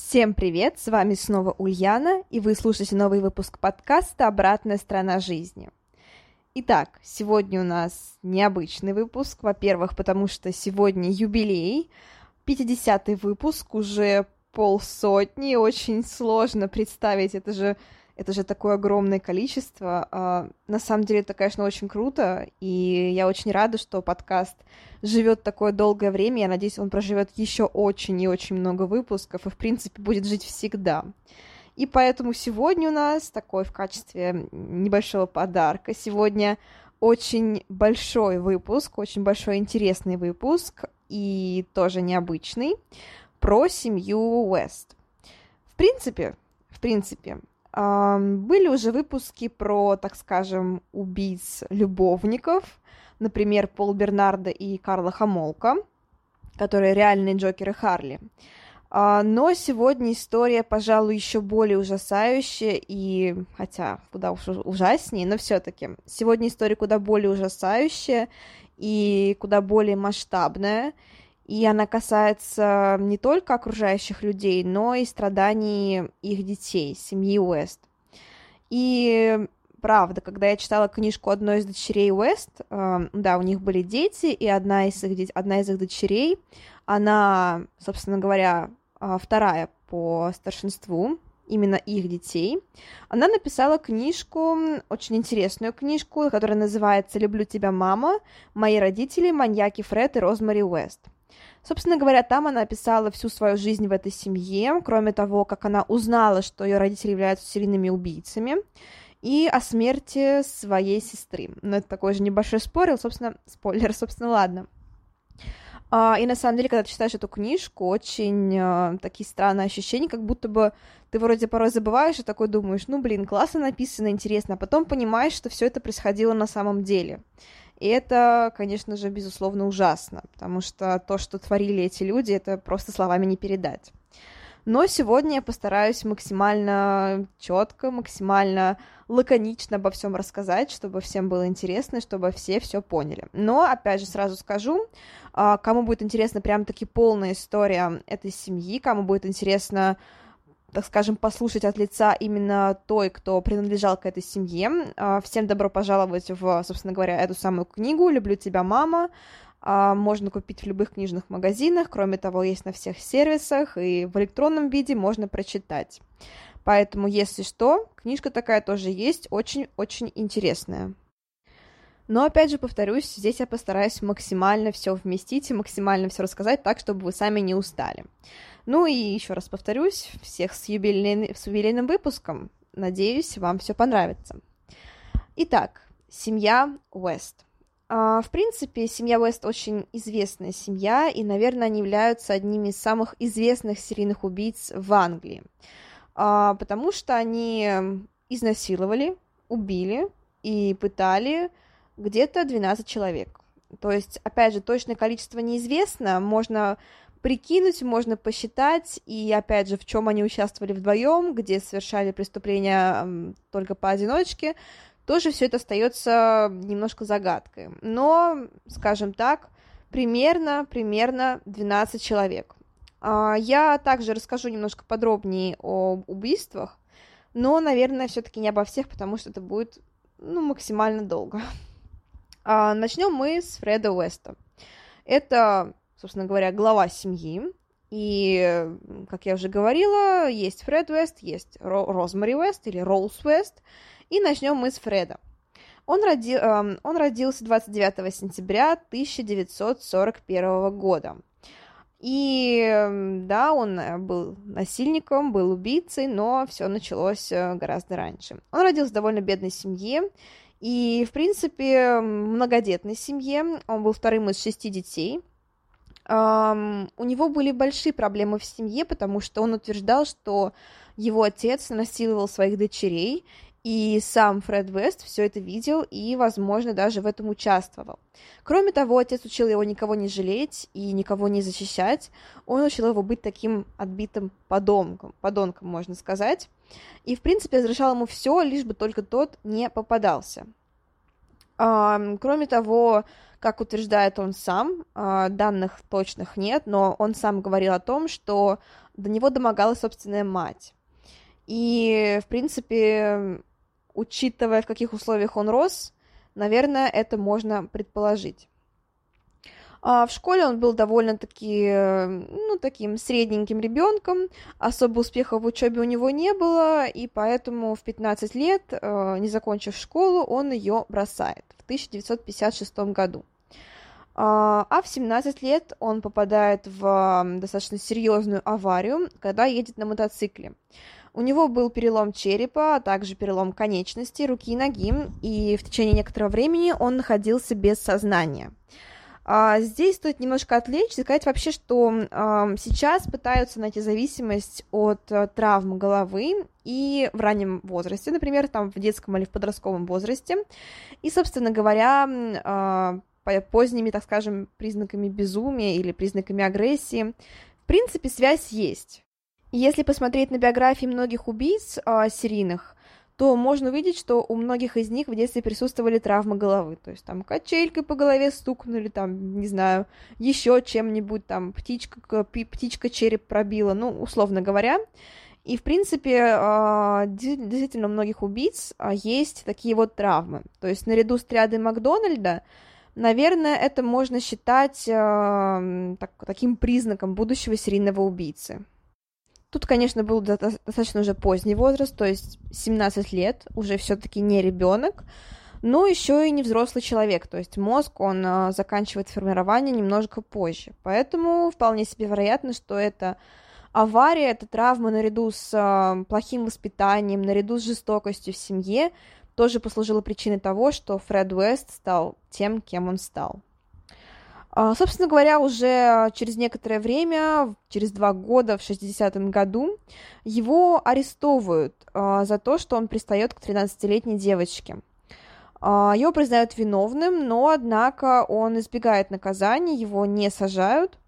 Всем привет, с вами снова Ульяна, и вы слушаете новый выпуск подкаста «Обратная сторона жизни». Итак, сегодня у нас необычный выпуск, во-первых, потому что сегодня юбилей, 50-й выпуск, уже полсотни, очень сложно представить, это же это же такое огромное количество. А, на самом деле это, конечно, очень круто, и я очень рада, что подкаст живет такое долгое время. Я надеюсь, он проживет еще очень и очень много выпусков, и, в принципе, будет жить всегда. И поэтому сегодня у нас такой в качестве небольшого подарка. Сегодня очень большой выпуск, очень большой интересный выпуск, и тоже необычный, про семью Уэст. В принципе, в принципе, были уже выпуски про, так скажем, убийц-любовников, например, Пол Бернарда и Карла Хамолка, которые реальные Джокеры Харли. А, но сегодня история, пожалуй, еще более ужасающая, и хотя куда уж ужаснее, но все-таки сегодня история куда более ужасающая и куда более масштабная, и она касается не только окружающих людей, но и страданий их детей, семьи Уэст. И правда, когда я читала книжку одной из дочерей Уэст, э, да, у них были дети, и одна из их, одна из их дочерей, она, собственно говоря, э, вторая по старшинству, именно их детей, она написала книжку, очень интересную книжку, которая называется «Люблю тебя, мама. Мои родители, маньяки Фред и Розмари Уэст». Собственно говоря, там она описала всю свою жизнь в этой семье, кроме того, как она узнала, что ее родители являются серийными убийцами, и о смерти своей сестры. Но это такой же небольшой спор, собственно, спойлер, собственно, ладно. А, и на самом деле, когда ты читаешь эту книжку, очень а, такие странные ощущения, как будто бы ты вроде порой забываешь и такой думаешь, ну блин, классно написано, интересно, а потом понимаешь, что все это происходило на самом деле. И это, конечно же, безусловно ужасно, потому что то, что творили эти люди, это просто словами не передать. Но сегодня я постараюсь максимально четко, максимально лаконично обо всем рассказать, чтобы всем было интересно, чтобы все все поняли. Но, опять же, сразу скажу, а, кому будет интересна прям таки полная история этой семьи, кому будет интересно так скажем, послушать от лица именно той, кто принадлежал к этой семье. А, всем добро пожаловать в, собственно говоря, эту самую книгу «Люблю тебя, мама». А, можно купить в любых книжных магазинах, кроме того, есть на всех сервисах, и в электронном виде можно прочитать. Поэтому, если что, книжка такая тоже есть, очень-очень интересная. Но, опять же, повторюсь, здесь я постараюсь максимально все вместить и максимально все рассказать так, чтобы вы сами не устали. Ну и еще раз повторюсь, всех с, юбилейным, с юбилейным выпуском. Надеюсь, вам все понравится. Итак, семья Уэст. Uh, в принципе, семья Уэст очень известная семья, и, наверное, они являются одними из самых известных серийных убийц в Англии, uh, потому что они изнасиловали, убили и пытали где-то 12 человек. То есть, опять же, точное количество неизвестно, можно прикинуть, можно посчитать, и опять же, в чем они участвовали вдвоем, где совершали преступления только поодиночке, тоже все это остается немножко загадкой. Но, скажем так, примерно, примерно 12 человек. А, я также расскажу немножко подробнее об убийствах, но, наверное, все-таки не обо всех, потому что это будет ну, максимально долго. А, начнем мы с Фреда Уэста. Это собственно говоря, глава семьи. И, как я уже говорила, есть Фред Уэст, есть Розмари Уэст или Роуз Уэст. И начнем мы с Фреда. Он, роди, э, он родился 29 сентября 1941 года. И да, он э, был насильником, был убийцей, но все началось э, гораздо раньше. Он родился в довольно бедной семье, и, в принципе, многодетной семье. Он был вторым из шести детей. Um, у него были большие проблемы в семье, потому что он утверждал, что его отец насиловал своих дочерей, и сам Фред Вест все это видел и, возможно, даже в этом участвовал. Кроме того, отец учил его никого не жалеть и никого не защищать. Он учил его быть таким отбитым подонком, подонком, можно сказать. И, в принципе, разрешал ему все, лишь бы только тот не попадался. Кроме того, как утверждает он сам, а, данных точных нет, но он сам говорил о том, что до него домогалась собственная мать. И, в принципе, учитывая, в каких условиях он рос, наверное, это можно предположить. А в школе он был довольно-таки, ну, таким средненьким ребенком, особо успеха в учебе у него не было, и поэтому в 15 лет, э, не закончив школу, он ее бросает в 1956 году. А, а в 17 лет он попадает в достаточно серьезную аварию, когда едет на мотоцикле. У него был перелом черепа, а также перелом конечностей, руки и ноги, и в течение некоторого времени он находился без сознания. А, здесь стоит немножко отвлечься сказать вообще, что сейчас пытаются найти зависимость от а, травм головы и в раннем возрасте, например, там в детском или в подростковом возрасте. И, собственно говоря, а, поздними, так скажем, признаками безумия или признаками агрессии. В принципе, связь есть. Если посмотреть на биографии многих убийц э, серийных, то можно увидеть, что у многих из них в детстве присутствовали травмы головы. То есть там качелькой по голове стукнули, там, не знаю, еще чем-нибудь, там, птичка, птичка череп пробила, ну, условно говоря. И, в принципе, а, действительно у многих убийц а, есть такие вот травмы. То есть наряду с триадой Макдональда, наверное, это можно считать так, таким признаком будущего серийного убийцы. Тут, конечно, был достаточно уже поздний возраст, то есть 17 лет, уже все-таки не ребенок, но еще и не взрослый человек, то есть мозг, он а, заканчивает формирование немножко позже. Поэтому вполне себе вероятно, что это авария, это травма наряду с а, плохим воспитанием, наряду с жестокостью в семье, тоже послужила причиной того, что Фред Уэст стал тем, кем он стал. А, собственно говоря, уже через некоторое время, через два года, в 60-м году, его арестовывают а, за то, что он пристает к 13-летней девочке. А, его признают виновным, но, однако, он избегает наказания, его не сажают,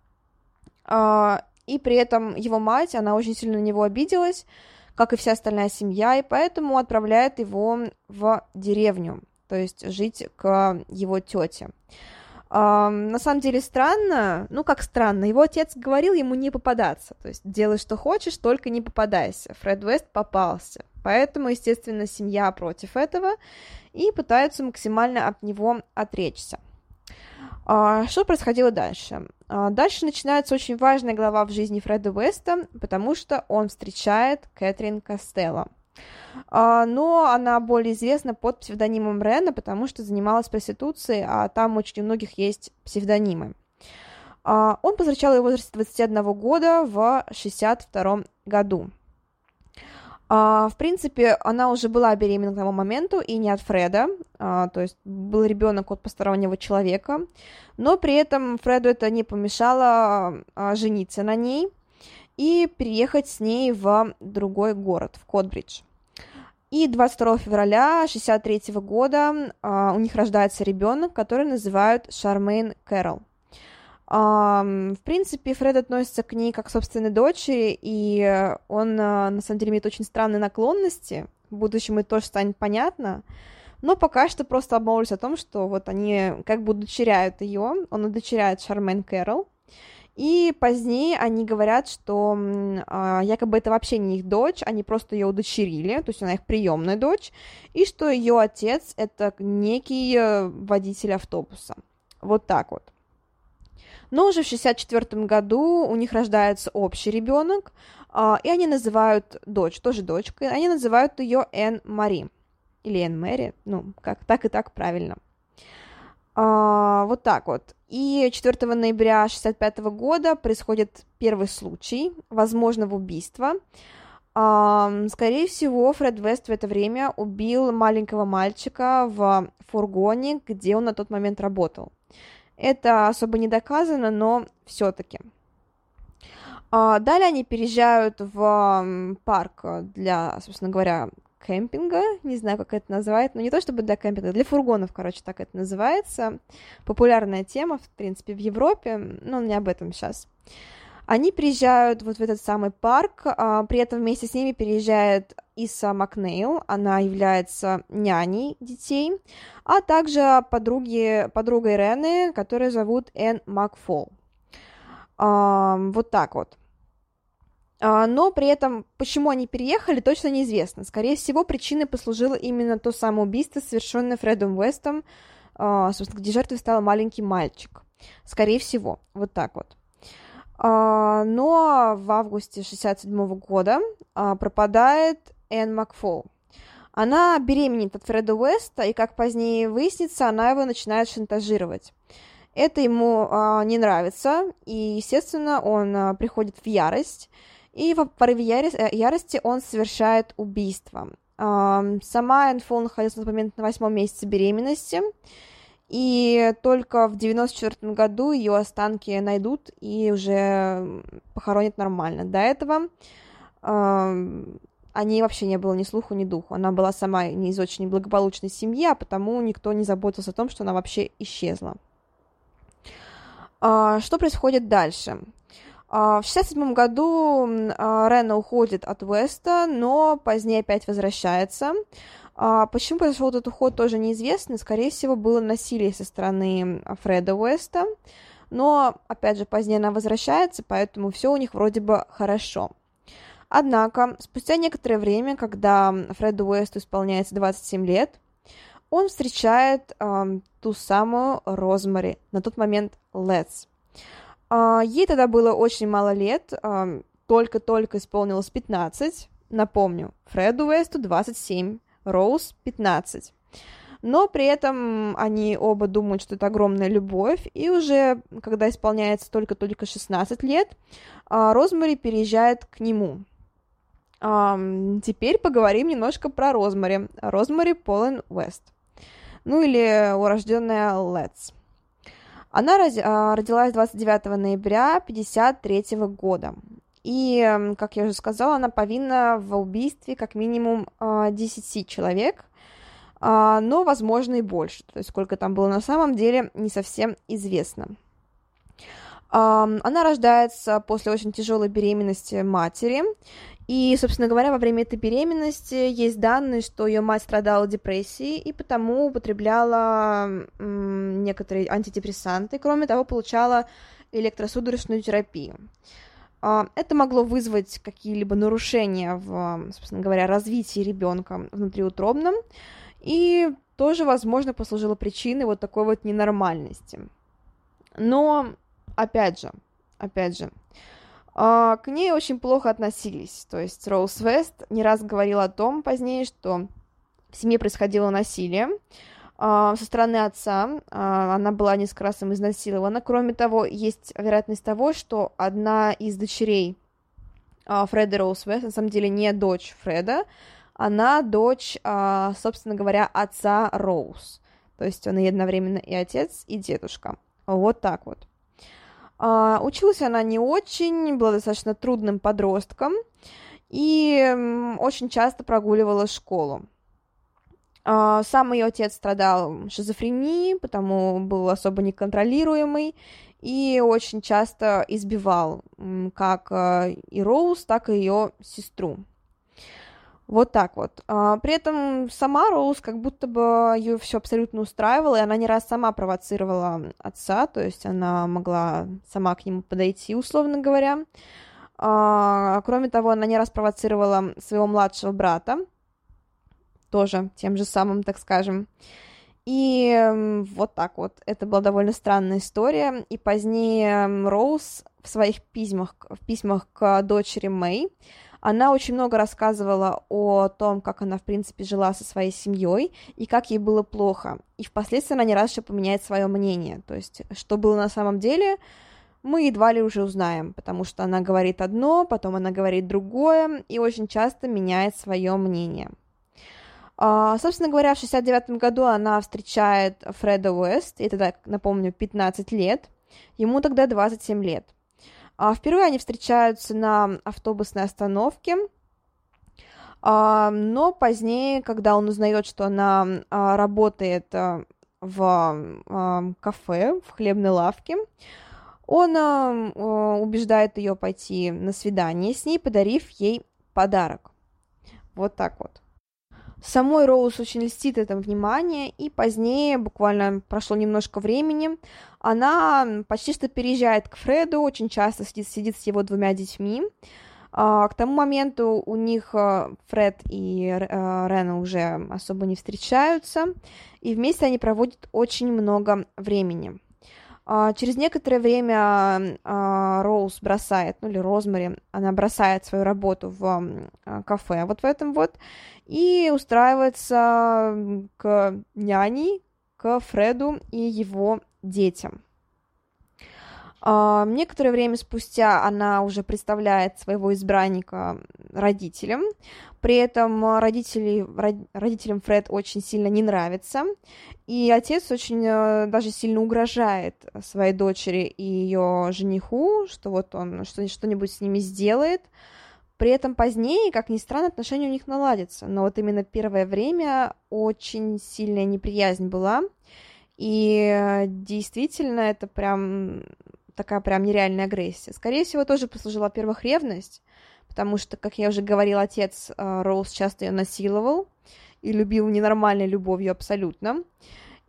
и при этом его мать, она очень сильно на него обиделась, как и вся остальная семья, и поэтому отправляет его в деревню, то есть жить к его тете. На самом деле странно, ну как странно, его отец говорил ему не попадаться, то есть делай что хочешь, только не попадайся. Фред Уэст попался, поэтому, естественно, семья против этого и пытаются максимально от него отречься. Uh, что происходило дальше? Uh, дальше начинается очень важная глава в жизни Фреда Уэста, потому что он встречает Кэтрин Костелло. А, но она более известна под псевдонимом Рена, потому что занималась проституцией, а там очень у многих есть псевдонимы. А, он повстречал ее в возрасте 21 года в 62 году. Uh, в принципе, она уже была беременна к тому моменту, и не от Фреда, то есть был ребенок от постороннего человека, но при этом Фреду это не помешало жениться на ней и переехать с ней в другой город, в Котбридж. И 22 февраля 1963 года а, у них рождается ребенок, который называют Шармейн Кэрол. А, в принципе, Фред относится к ней как к собственной дочери, и он, а, на самом деле, имеет очень странные наклонности. В будущем это тоже станет понятно. Но пока что просто обмолвились о том, что вот они как бы удочеряют ее. Он удочеряет Шармен Кэрол. И позднее они говорят, что э, якобы это вообще не их дочь, они просто ее удочерили, то есть она их приемная дочь, и что ее отец это некий э, водитель автобуса. Вот так вот. Но уже в 64 году у них рождается общий ребенок, э, и они называют дочь, тоже дочкой, они называют ее Эн Мари. Или Эн Мэри, ну, как так и так правильно. А, вот так вот. И 4 ноября 1965 года происходит первый случай возможного убийства. Скорее всего, Фред Вест в это время убил маленького мальчика в фургоне, где он на тот момент работал. Это особо не доказано, но все-таки. А, далее они переезжают в парк для, собственно говоря, кемпинга, не знаю, как это называют, но не то чтобы для кемпинга, для фургонов, короче, так это называется. Популярная тема, в принципе, в Европе, но не об этом сейчас. Они приезжают вот в этот самый парк, а, при этом вместе с ними переезжает Иса Макнейл, она является няней детей, а также подруги, подругой Рены, которую зовут Энн Макфол. А, вот так вот. А, но при этом, почему они переехали, точно неизвестно. Скорее всего, причиной послужило именно то самое убийство, совершенное Фредом Уэстом, а, собственно, где жертвой стал маленький мальчик. Скорее всего, вот так вот. А, но в августе 67 года пропадает Энн Макфол. Она беременеет от Фреда Уэста, и, как позднее выяснится, она его начинает шантажировать. Это ему не нравится, и, естественно, он приходит в ярость и в порыве э, ярости он совершает убийство. Сама Энфол находилась на момент на восьмом месяце беременности, и только в 94 году ее останки найдут и уже похоронят нормально. До этого о ней вообще не было ни слуху, ни духу. Она была сама не из очень благополучной семьи, а потому никто не заботился о том, что она вообще исчезла. А, что происходит дальше? А, в 67 году а, Рена уходит от Уэста, но позднее опять возвращается. А, почему произошел этот уход, тоже неизвестно. Скорее всего, было насилие со стороны Фреда Уэста. Но, опять же, позднее она возвращается, поэтому все у них вроде бы хорошо. Однако, спустя некоторое время, когда Фреду Уэсту исполняется 27 лет, он встречает э, ту самую Розмари, на тот момент Летс. А, ей тогда было очень мало лет, только-только исполнилось 15. Напомню, Фреду Уэсту 27, Роуз 15. Но при этом они оба думают, что это огромная любовь, и уже, когда исполняется только-только 16 лет, а, Розмари переезжает к нему. Теперь поговорим немножко про Розмари. Розмари Полен Уэст. Ну или урожденная Летс. Она а, родилась 29 ноября 1953 года. И, как я уже сказала, она повинна в убийстве как минимум 10 а, человек, а, но, возможно, и больше. То есть, сколько там было на самом деле, не совсем известно. Она рождается после очень тяжелой беременности матери, и, собственно говоря, во время этой беременности есть данные, что ее мать страдала депрессией и потому употребляла некоторые антидепрессанты, кроме того, получала электросудорожную терапию. А, это могло вызвать какие-либо нарушения в, собственно говоря, развитии ребенка внутриутробном, и тоже, возможно, послужило причиной вот такой вот ненормальности. Но, опять же, опять же, а, к ней очень плохо относились. То есть Роуз Вест не раз говорила о том позднее, что в семье происходило насилие а, со стороны отца. А, она была несколько раз им изнасилована. Кроме того, есть вероятность того, что одна из дочерей Фреда Роуз Вест, на самом деле не дочь Фреда, она дочь, собственно говоря, отца Роуз. То есть он и одновременно и отец, и дедушка. Вот так вот. А, училась она не очень, была достаточно трудным подростком и очень часто прогуливала школу. А, сам ее отец страдал шизофренией, потому был особо неконтролируемый и очень часто избивал как а, и Роуз, так и ее сестру. Вот так вот. А, при этом сама Роуз как будто бы ее все абсолютно устраивало, и она не раз сама провоцировала отца, то есть она могла сама к нему подойти, условно говоря. А, кроме того, она не раз провоцировала своего младшего брата, тоже тем же самым, так скажем. И вот так вот. Это была довольно странная история. И позднее Роуз в своих письмах, в письмах к дочери Мэй она очень много рассказывала о том, как она, в принципе, жила со своей семьей и как ей было плохо. И впоследствии она не раз еще поменяет свое мнение. То есть, что было на самом деле, мы едва ли уже узнаем, потому что она говорит одно, потом она говорит другое и очень часто меняет свое мнение. А, собственно говоря, в 69 году она встречает Фреда Уэст, и тогда, напомню, 15 лет, ему тогда 27 лет. А, впервые они встречаются на автобусной остановке, а, но позднее, когда он узнает, что она а, работает в кафе, в хлебной лавке, он убеждает ее пойти на свидание с ней, подарив ей подарок. Вот так вот. Самой Роуз очень льстит это внимание, и позднее, буквально прошло немножко времени, она почти что переезжает к Фреду, очень часто сидит, сидит с его двумя детьми. А, к тому моменту у них а, Фред и а, Рена уже особо не встречаются, и вместе они проводят очень много времени. А, через некоторое время а, Роуз бросает, ну или Розмари, она бросает свою работу в кафе вот в этом вот и устраивается к няне, к Фреду и его детям. Некоторое время спустя она уже представляет своего избранника родителям, при этом родители, родителям Фред очень сильно не нравится, и отец очень э, даже сильно угрожает своей дочери и ее жениху, что вот он что-нибудь с ними сделает. При этом позднее, как ни странно, отношения у них наладятся, но вот именно первое время очень сильная неприязнь была, и действительно это прям такая прям нереальная агрессия. Скорее всего, тоже послужила, во-первых, ревность, потому что, как я уже говорила, отец э, Роуз часто ее насиловал и любил ненормальной любовью абсолютно.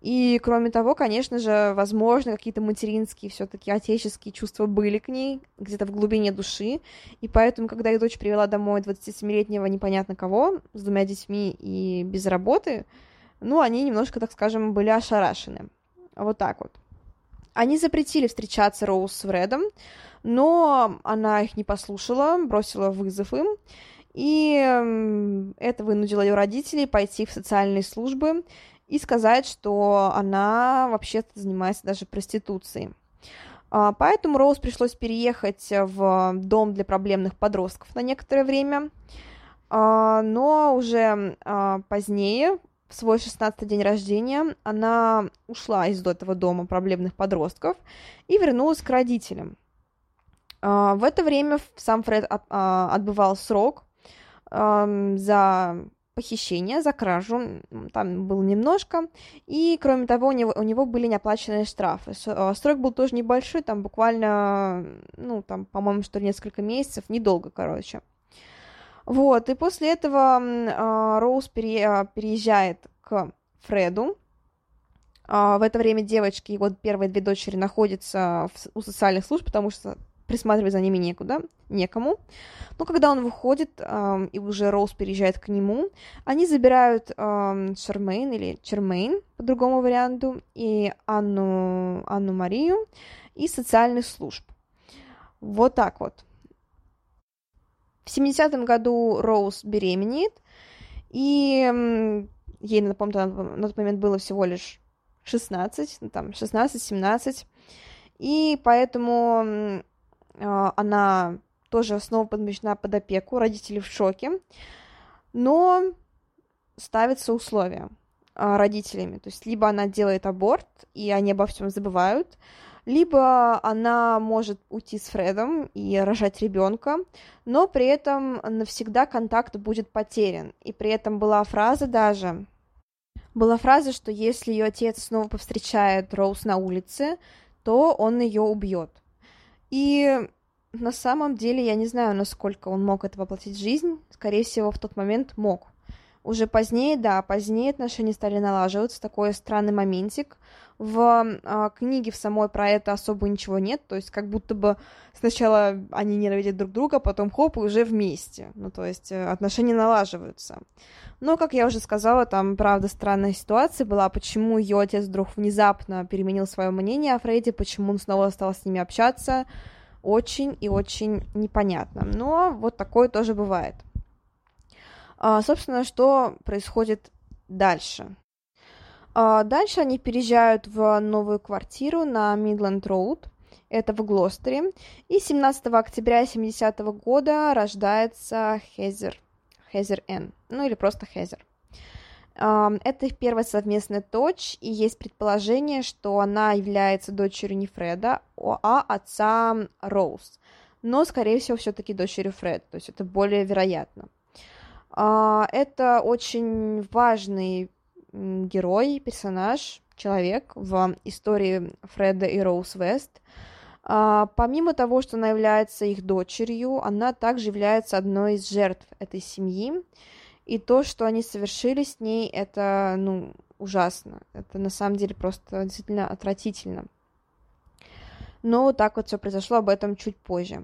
И, кроме того, конечно же, возможно, какие-то материнские, все-таки отеческие чувства были к ней где-то в глубине души. И поэтому, когда ее дочь привела домой 27-летнего непонятно кого, с двумя детьми и без работы, ну, они немножко, так скажем, были ошарашены. Вот так вот. Они запретили встречаться Роуз с Фредом, но она их не послушала, бросила вызов им, и это вынудило ее родителей пойти в социальные службы и сказать, что она вообще-то занимается даже проституцией. А, поэтому Роуз пришлось переехать в дом для проблемных подростков на некоторое время, а, но уже а, позднее, в свой 16-й день рождения, она ушла из этого дома проблемных подростков и вернулась к родителям. В это время сам Фред отбывал срок за похищение, за кражу, там было немножко, и, кроме того, у него, у него были неоплаченные штрафы. А, срок был тоже небольшой, там буквально, ну, там, по-моему, что несколько месяцев, недолго, короче. Вот, и после этого э, Роуз пере, а, переезжает к Фреду. В это время девочки, его первые две дочери находятся в, у социальных служб, потому что присматривать за ними некуда, некому. Но когда он выходит, эм, и уже Роуз переезжает к нему, они забирают эм, Шармейн или Чермейн, по другому варианту, и Анну, Анну Марию из социальных служб. Вот так вот. В 70-м году Роуз беременеет, и ей, напомню, на тот момент было всего лишь 16, ну, там, 16-17, и поэтому она тоже снова подмечена под опеку, родители в шоке, но ставятся условия а, родителями. То есть либо она делает аборт, и они обо всем забывают, либо она может уйти с Фредом и рожать ребенка, но при этом навсегда контакт будет потерян. И при этом была фраза даже, была фраза, что если ее отец снова повстречает Роуз на улице, то он ее убьет. И на самом деле я не знаю, насколько он мог это воплотить в жизнь. Скорее всего, в тот момент мог. Уже позднее, да, позднее отношения стали налаживаться, такой странный моментик. В э, книге в самой про это особо ничего нет, то есть как будто бы сначала они ненавидят друг друга, потом хоп, и уже вместе. Ну, то есть э, отношения налаживаются. Но, как я уже сказала, там, правда, странная ситуация была, почему ее отец вдруг внезапно переменил свое мнение о Фрейде, почему он снова стал с ними общаться, очень и очень непонятно. Но вот такое тоже бывает. А, собственно, что происходит дальше? А, дальше они переезжают в новую квартиру на Мидленд Роуд, это в Глостере, и 17 октября 70 -го года рождается Хезер, Хезер Н, ну или просто Хезер. Это их первая совместная дочь, и есть предположение, что она является дочерью не Фреда, а отца Роуз. Но, скорее всего, все-таки дочерью Фреда, то есть это более вероятно. А, это очень важный герой, персонаж, человек в истории Фреда и Роуз Вест. А, помимо того, что она является их дочерью, она также является одной из жертв этой семьи. И то, что они совершили с ней, это, ну, ужасно. Это на самом деле просто действительно отвратительно. Но вот так вот все произошло, об этом чуть позже.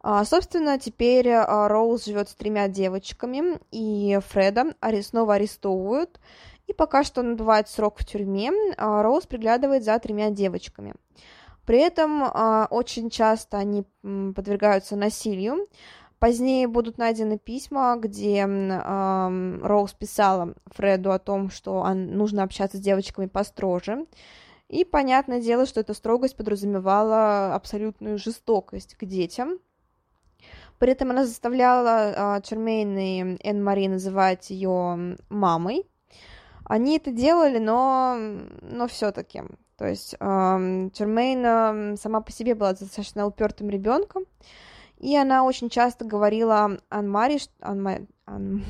А, собственно, теперь а, Роуз живет с тремя девочками, и Фреда снова арестовывают. И пока что он отбывает срок в тюрьме, а, Роуз приглядывает за тремя девочками. При этом а, очень часто они подвергаются насилию. Позднее будут найдены письма, где э, Роуз писала Фреду о том, что нужно общаться с девочками построже. И понятное дело, что эта строгость подразумевала абсолютную жестокость к детям. При этом она заставляла э, Чермейн и Энн Мари называть ее мамой. Они это делали, но, но все-таки. То есть э, Чермейн сама по себе была достаточно упертым ребенком. И она очень часто говорила Ан-Мари, Ан, Ан,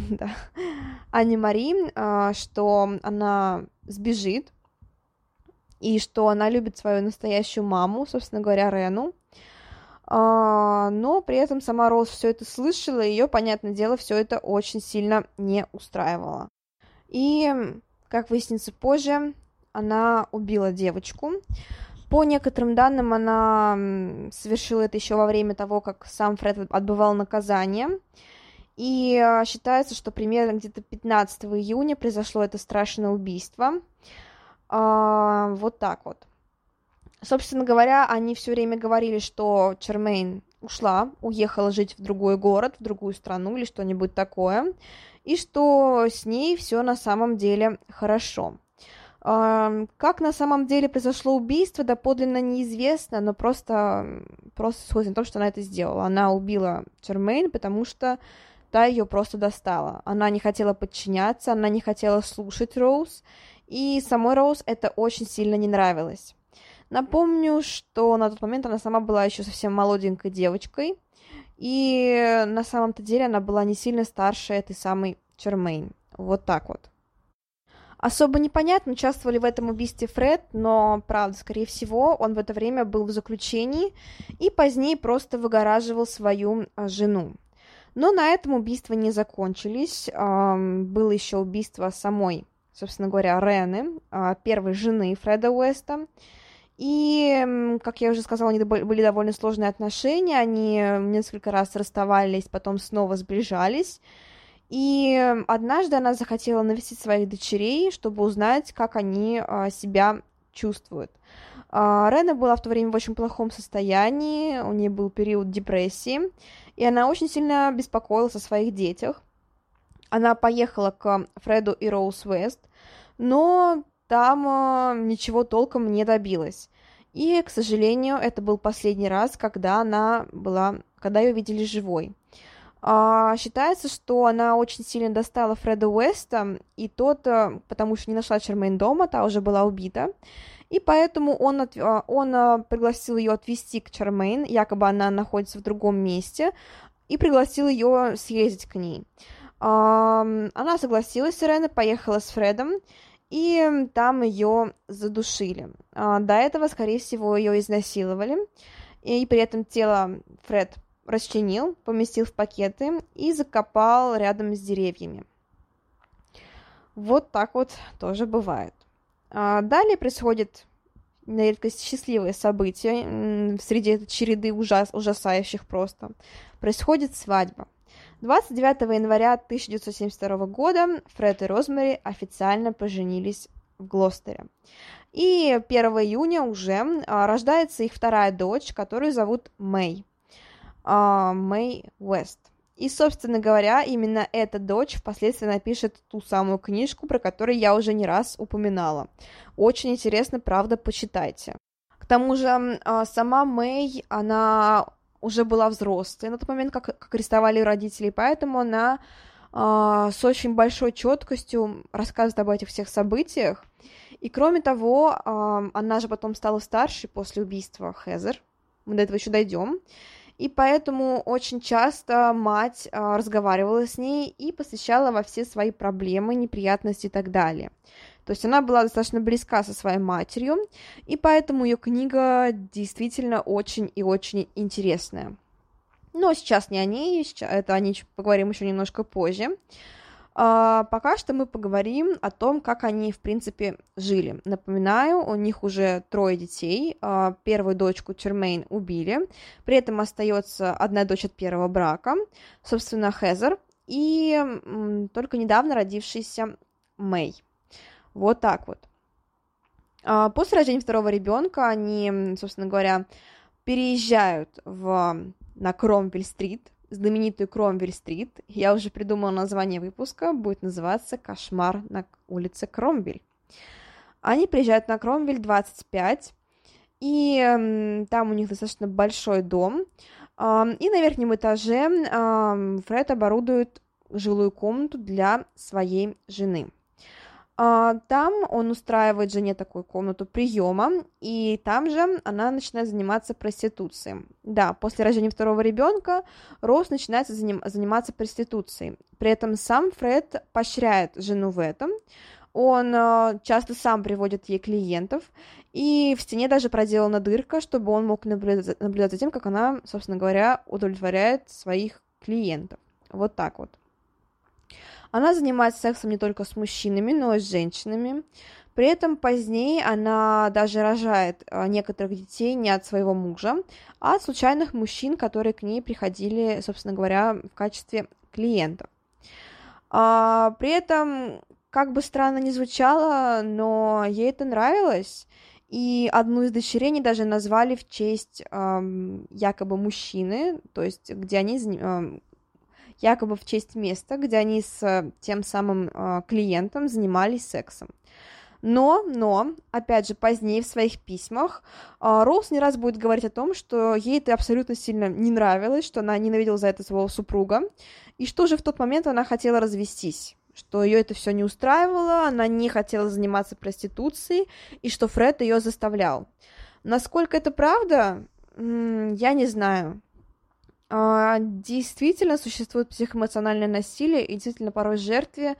Анне Мари, а, что она сбежит, и что она любит свою настоящую маму, собственно говоря, Рену. А, но при этом сама Роуз все это слышала, и ее, понятное дело, все это очень сильно не устраивало. И, как выяснится позже, она убила девочку. По некоторым данным, она совершила это еще во время того, как сам Фред отбывал наказание. И а, считается, что примерно где-то 15 июня произошло это страшное убийство. А, вот так вот. Собственно говоря, они все время говорили, что Чермейн ушла, уехала жить в другой город, в другую страну или что-нибудь такое, и что с ней все на самом деле хорошо. Как на самом деле произошло убийство, доподлинно неизвестно, но просто, просто сходится на том, что она это сделала. Она убила Чермейн, потому что та ее просто достала. Она не хотела подчиняться, она не хотела слушать Роуз, и самой Роуз это очень сильно не нравилось. Напомню, что на тот момент она сама была еще совсем молоденькой девочкой, и на самом-то деле она была не сильно старше этой самой Чермейн. Вот так вот. Особо непонятно, участвовали в этом убийстве Фред, но, правда, скорее всего, он в это время был в заключении и позднее просто выгораживал свою а, жену. Но на этом убийства не закончились. Было еще убийство самой, собственно говоря, Рены, а, первой жены Фреда Уэста. И, как я уже сказала, они были довольно сложные отношения, они несколько раз расставались, потом снова сближались. И однажды она захотела навестить своих дочерей, чтобы узнать, как они а, себя чувствуют. А, Рена была в то время в очень плохом состоянии, у нее был период депрессии, и она очень сильно беспокоилась о своих детях. Она поехала к Фреду и Роуз Вест, но там а, ничего толком не добилась. И, к сожалению, это был последний раз, когда она была, когда ее видели живой. А, считается, что она очень сильно достала Фреда Уэста, и тот, э, потому что не нашла Чермейн дома, та уже была убита, и поэтому он, от, а, он э, пригласил ее отвезти к Чермейн, якобы она находится в другом месте, и пригласил ее съездить к ней. Она согласилась, Ирена поехала с Фредом, и там ее задушили. А, до этого, скорее всего, ее изнасиловали, и при этом тело Фред расчленил, поместил в пакеты и закопал рядом с деревьями. Вот так вот тоже бывает. А далее происходит на редкость счастливые события среди череды ужас, ужасающих просто. Происходит свадьба. 29 января 1972 года Фред и Розмари официально поженились в Глостере. И 1 июня уже а, рождается их вторая дочь, которую зовут Мэй. А, Мэй Уэст. И, собственно говоря, именно эта дочь впоследствии напишет ту самую книжку, про которую я уже не раз упоминала. Очень интересно, правда, почитайте. К тому же, а, сама Мэй, она уже была взрослой на тот момент, как, как арестовали родителей, поэтому она а, с очень большой четкостью рассказывает об этих всех событиях. И кроме того, она же потом стала старше после убийства Хезер. Мы до этого еще дойдем. И поэтому очень часто мать разговаривала с ней и посвящала во все свои проблемы, неприятности и так далее. То есть она была достаточно близка со своей матерью, и поэтому ее книга действительно очень и очень интересная. Но сейчас не о ней, это о ней поговорим еще немножко позже. А, пока что мы поговорим о том, как они, в принципе, жили. Напоминаю, у них уже трое детей. А, первую дочку Чермейн убили. При этом остается одна дочь от первого брака, собственно, Хезер, и только недавно родившийся Мэй. Вот так вот. А, после рождения второго ребенка они, собственно говоря, переезжают в, на Кромвель-стрит, знаменитую Кромвель-стрит. Я уже придумала название выпуска, будет называться «Кошмар на улице Кромвель». Они приезжают на Кромвель 25, и там у них достаточно большой дом. Э, и на верхнем этаже э, Фред оборудует жилую комнату для своей жены. А, там он устраивает жене такую комнату приема, и там же она начинает заниматься проституцией. Да, после рождения второго ребенка Роуз начинает заним- заниматься проституцией. При этом сам Фред поощряет жену в этом. Он э, часто сам приводит ей клиентов, и в стене даже проделана дырка, чтобы он мог наблюдать за тем, как она, собственно говоря, удовлетворяет своих клиентов. Вот так вот. Она занимается сексом не только с мужчинами, но и с женщинами. При этом позднее она даже рожает а, некоторых детей не от своего мужа, а от случайных мужчин, которые к ней приходили, собственно говоря, в качестве клиентов. А, при этом, как бы странно ни звучало, но ей это нравилось. И одну из дочерей даже назвали в честь эм, якобы мужчины, то есть где они якобы в честь места, где они с тем самым э, клиентом занимались сексом. Но, но, опять же, позднее в своих письмах э, Роуз не раз будет говорить о том, что ей это абсолютно сильно не нравилось, что она ненавидела за это своего супруга, и что же в тот момент она хотела развестись что ее это все не устраивало, она не хотела заниматься проституцией, и что Фред ее заставлял. Насколько это правда, я не знаю. А, действительно существует психоэмоциональное насилие, и действительно порой жертве,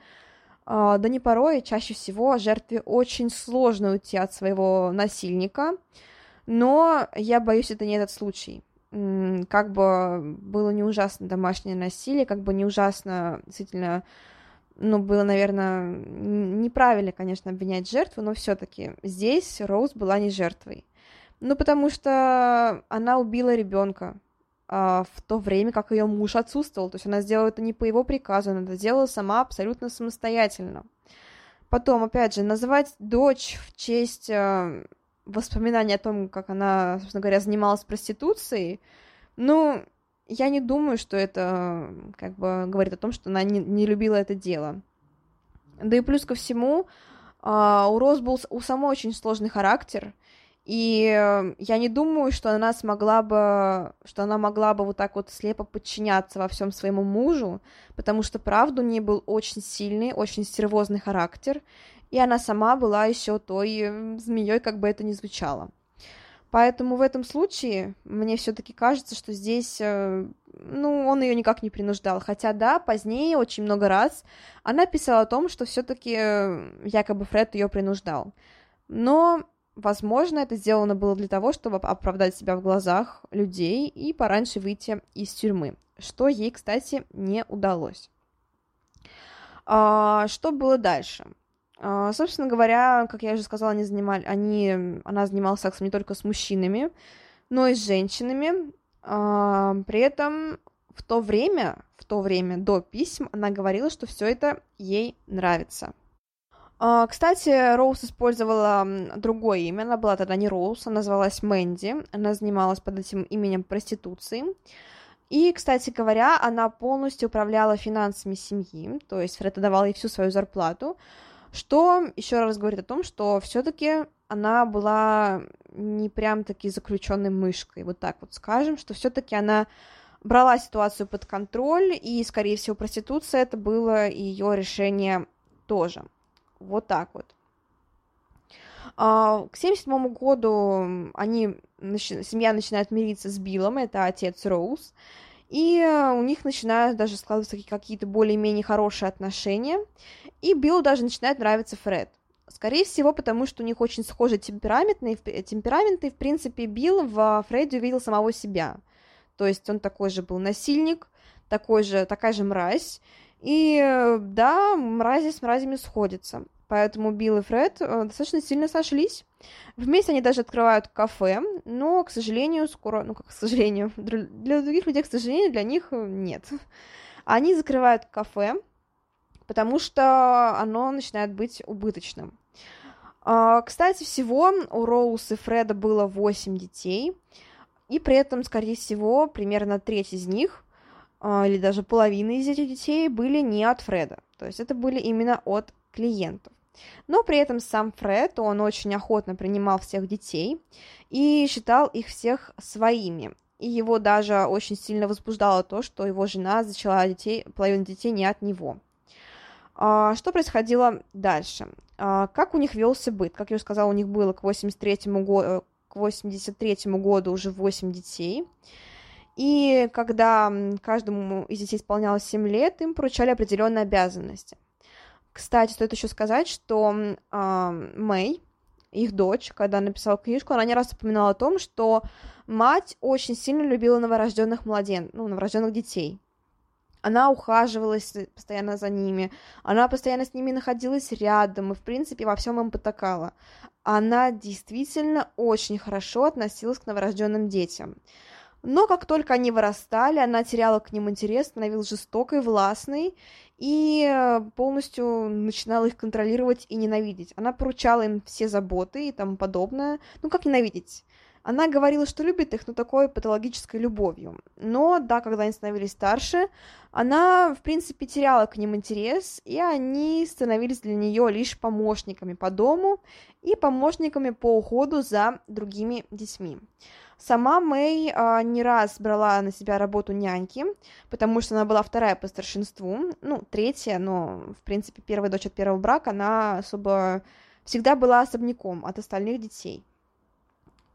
а, да не порой, а чаще всего жертве очень сложно уйти от своего насильника, но я боюсь, это не этот случай. Как бы было не ужасно домашнее насилие, как бы не ужасно действительно ну, было, наверное, неправильно, конечно, обвинять жертву, но все-таки здесь Роуз была не жертвой. Ну, потому что она убила ребенка, в то время как ее муж отсутствовал. То есть она сделала это не по его приказу, она это сделала сама абсолютно самостоятельно. Потом, опять же, называть дочь в честь э, воспоминаний о том, как она, собственно говоря, занималась проституцией, ну, я не думаю, что это как бы говорит о том, что она не, не любила это дело. Да и плюс ко всему, э, у Роз был у самой очень сложный характер, и э, я не думаю, что она смогла бы, что она могла бы вот так вот слепо подчиняться во всем своему мужу, потому что, правда, у нее был очень сильный, очень стервозный характер, и она сама была еще той э, змеей, как бы это ни звучало. Поэтому в этом случае мне все-таки кажется, что здесь, э, ну, он ее никак не принуждал. Хотя, да, позднее очень много раз она писала о том, что все-таки якобы Фред ее принуждал. Но Возможно, это сделано было для того, чтобы оправдать себя в глазах людей и пораньше выйти из тюрьмы, что ей, кстати, не удалось. А, что было дальше? А, собственно говоря, как я уже сказала, они занимали, они, она занималась сексом не только с мужчинами, но и с женщинами. А, при этом в то время, в то время до писем, она говорила, что все это ей нравится. А, кстати, Роуз использовала другое имя, она была тогда не Роуз, она называлась Мэнди, она занималась под этим именем проституцией. И, кстати говоря, она полностью управляла финансами семьи, то есть Фред давал ей всю свою зарплату, что еще раз говорит о том, что все-таки она была не прям таки заключенной мышкой, вот так вот скажем, что все-таки она брала ситуацию под контроль, и, скорее всего, проституция это было ее решение тоже. Вот так вот. А, к 1977 году они, семья начинает мириться с Биллом, это отец Роуз, и у них начинают даже складываться какие-то более-менее хорошие отношения, и Биллу даже начинает нравиться Фред. Скорее всего, потому что у них очень схожи темпераментные, темпераменты, и, в принципе, Билл в Фредди увидел самого себя. То есть он такой же был насильник, такой же, такая же мразь, и да, мрази с мразями сходятся. Поэтому Билл и Фред э, достаточно сильно сошлись. Вместе они даже открывают кафе, но, к сожалению, скоро... Ну, как к сожалению, для других людей, к сожалению, для них э, нет. Они закрывают кафе, потому что оно начинает быть убыточным. А, кстати, всего у Роуз и Фреда было 8 детей, и при этом, скорее всего, примерно треть из них, или даже половина из этих детей, были не от Фреда. То есть это были именно от клиентов. Но при этом сам Фред, он очень охотно принимал всех детей и считал их всех своими. И его даже очень сильно возбуждало то, что его жена зачала детей, половину детей не от него. А, что происходило дальше? А, как у них велся быт? Как я уже сказала, у них было к 83 году, к 83 году уже 8 детей. И когда каждому из детей исполнялось 7 лет, им поручали определенные обязанности. Кстати, стоит еще сказать, что э, Мэй, их дочь, когда написала книжку, она не раз упоминала о том, что мать очень сильно любила новорожденных младен, ну, новорожденных детей. Она ухаживала постоянно за ними, она постоянно с ними находилась рядом и, в принципе, во всем им потакала. Она действительно очень хорошо относилась к новорожденным детям. Но как только они вырастали, она теряла к ним интерес, становилась жестокой, властной и э, полностью начинала их контролировать и ненавидеть. Она поручала им все заботы и тому подобное. Ну, как ненавидеть? Она говорила, что любит их, но такой патологической любовью. Но, да, когда они становились старше, она, в принципе, теряла к ним интерес, и они становились для нее лишь помощниками по дому и помощниками по уходу за другими детьми. Сама Мэй а, не раз брала на себя работу няньки, потому что она была вторая по старшинству, ну, третья, но, в принципе, первая дочь от первого брака, она особо всегда была особняком от остальных детей.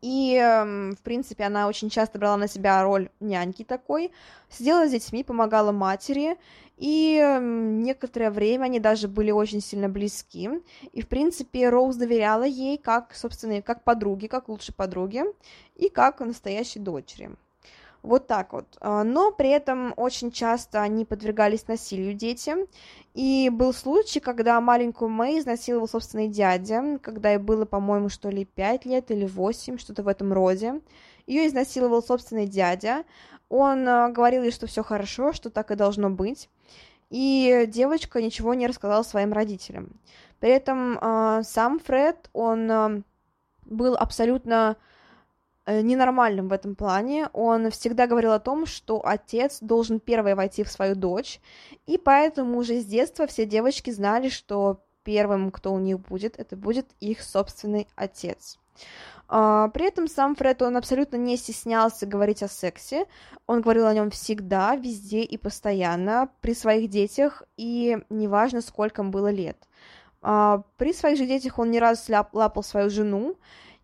И, эм, в принципе, она очень часто брала на себя роль няньки такой, сидела с детьми, помогала матери, и эм, некоторое время они даже были очень сильно близки. И, в принципе, Роуз доверяла ей как, собственно, как подруге, как лучшей подруге, и как настоящей дочери. Вот так вот. А, но при этом очень часто они подвергались насилию дети. И был случай, когда маленькую Мэй изнасиловал собственный дядя, когда ей было, по-моему, что ли 5 лет или 8, что-то в этом роде. Ее изнасиловал собственный дядя. Он а, говорил ей, что все хорошо, что так и должно быть. И девочка ничего не рассказала своим родителям. При этом э, сам Фред, он был абсолютно ненормальным в этом плане. Он всегда говорил о том, что отец должен первый войти в свою дочь, и поэтому уже с детства все девочки знали, что первым, кто у них будет, это будет их собственный отец. Uh, при этом сам Фред, он абсолютно не стеснялся говорить о сексе, он говорил о нем всегда, везде и постоянно, при своих детях, и неважно, сколько им было лет. Uh, при своих же детях он не раз ляп- лапал свою жену,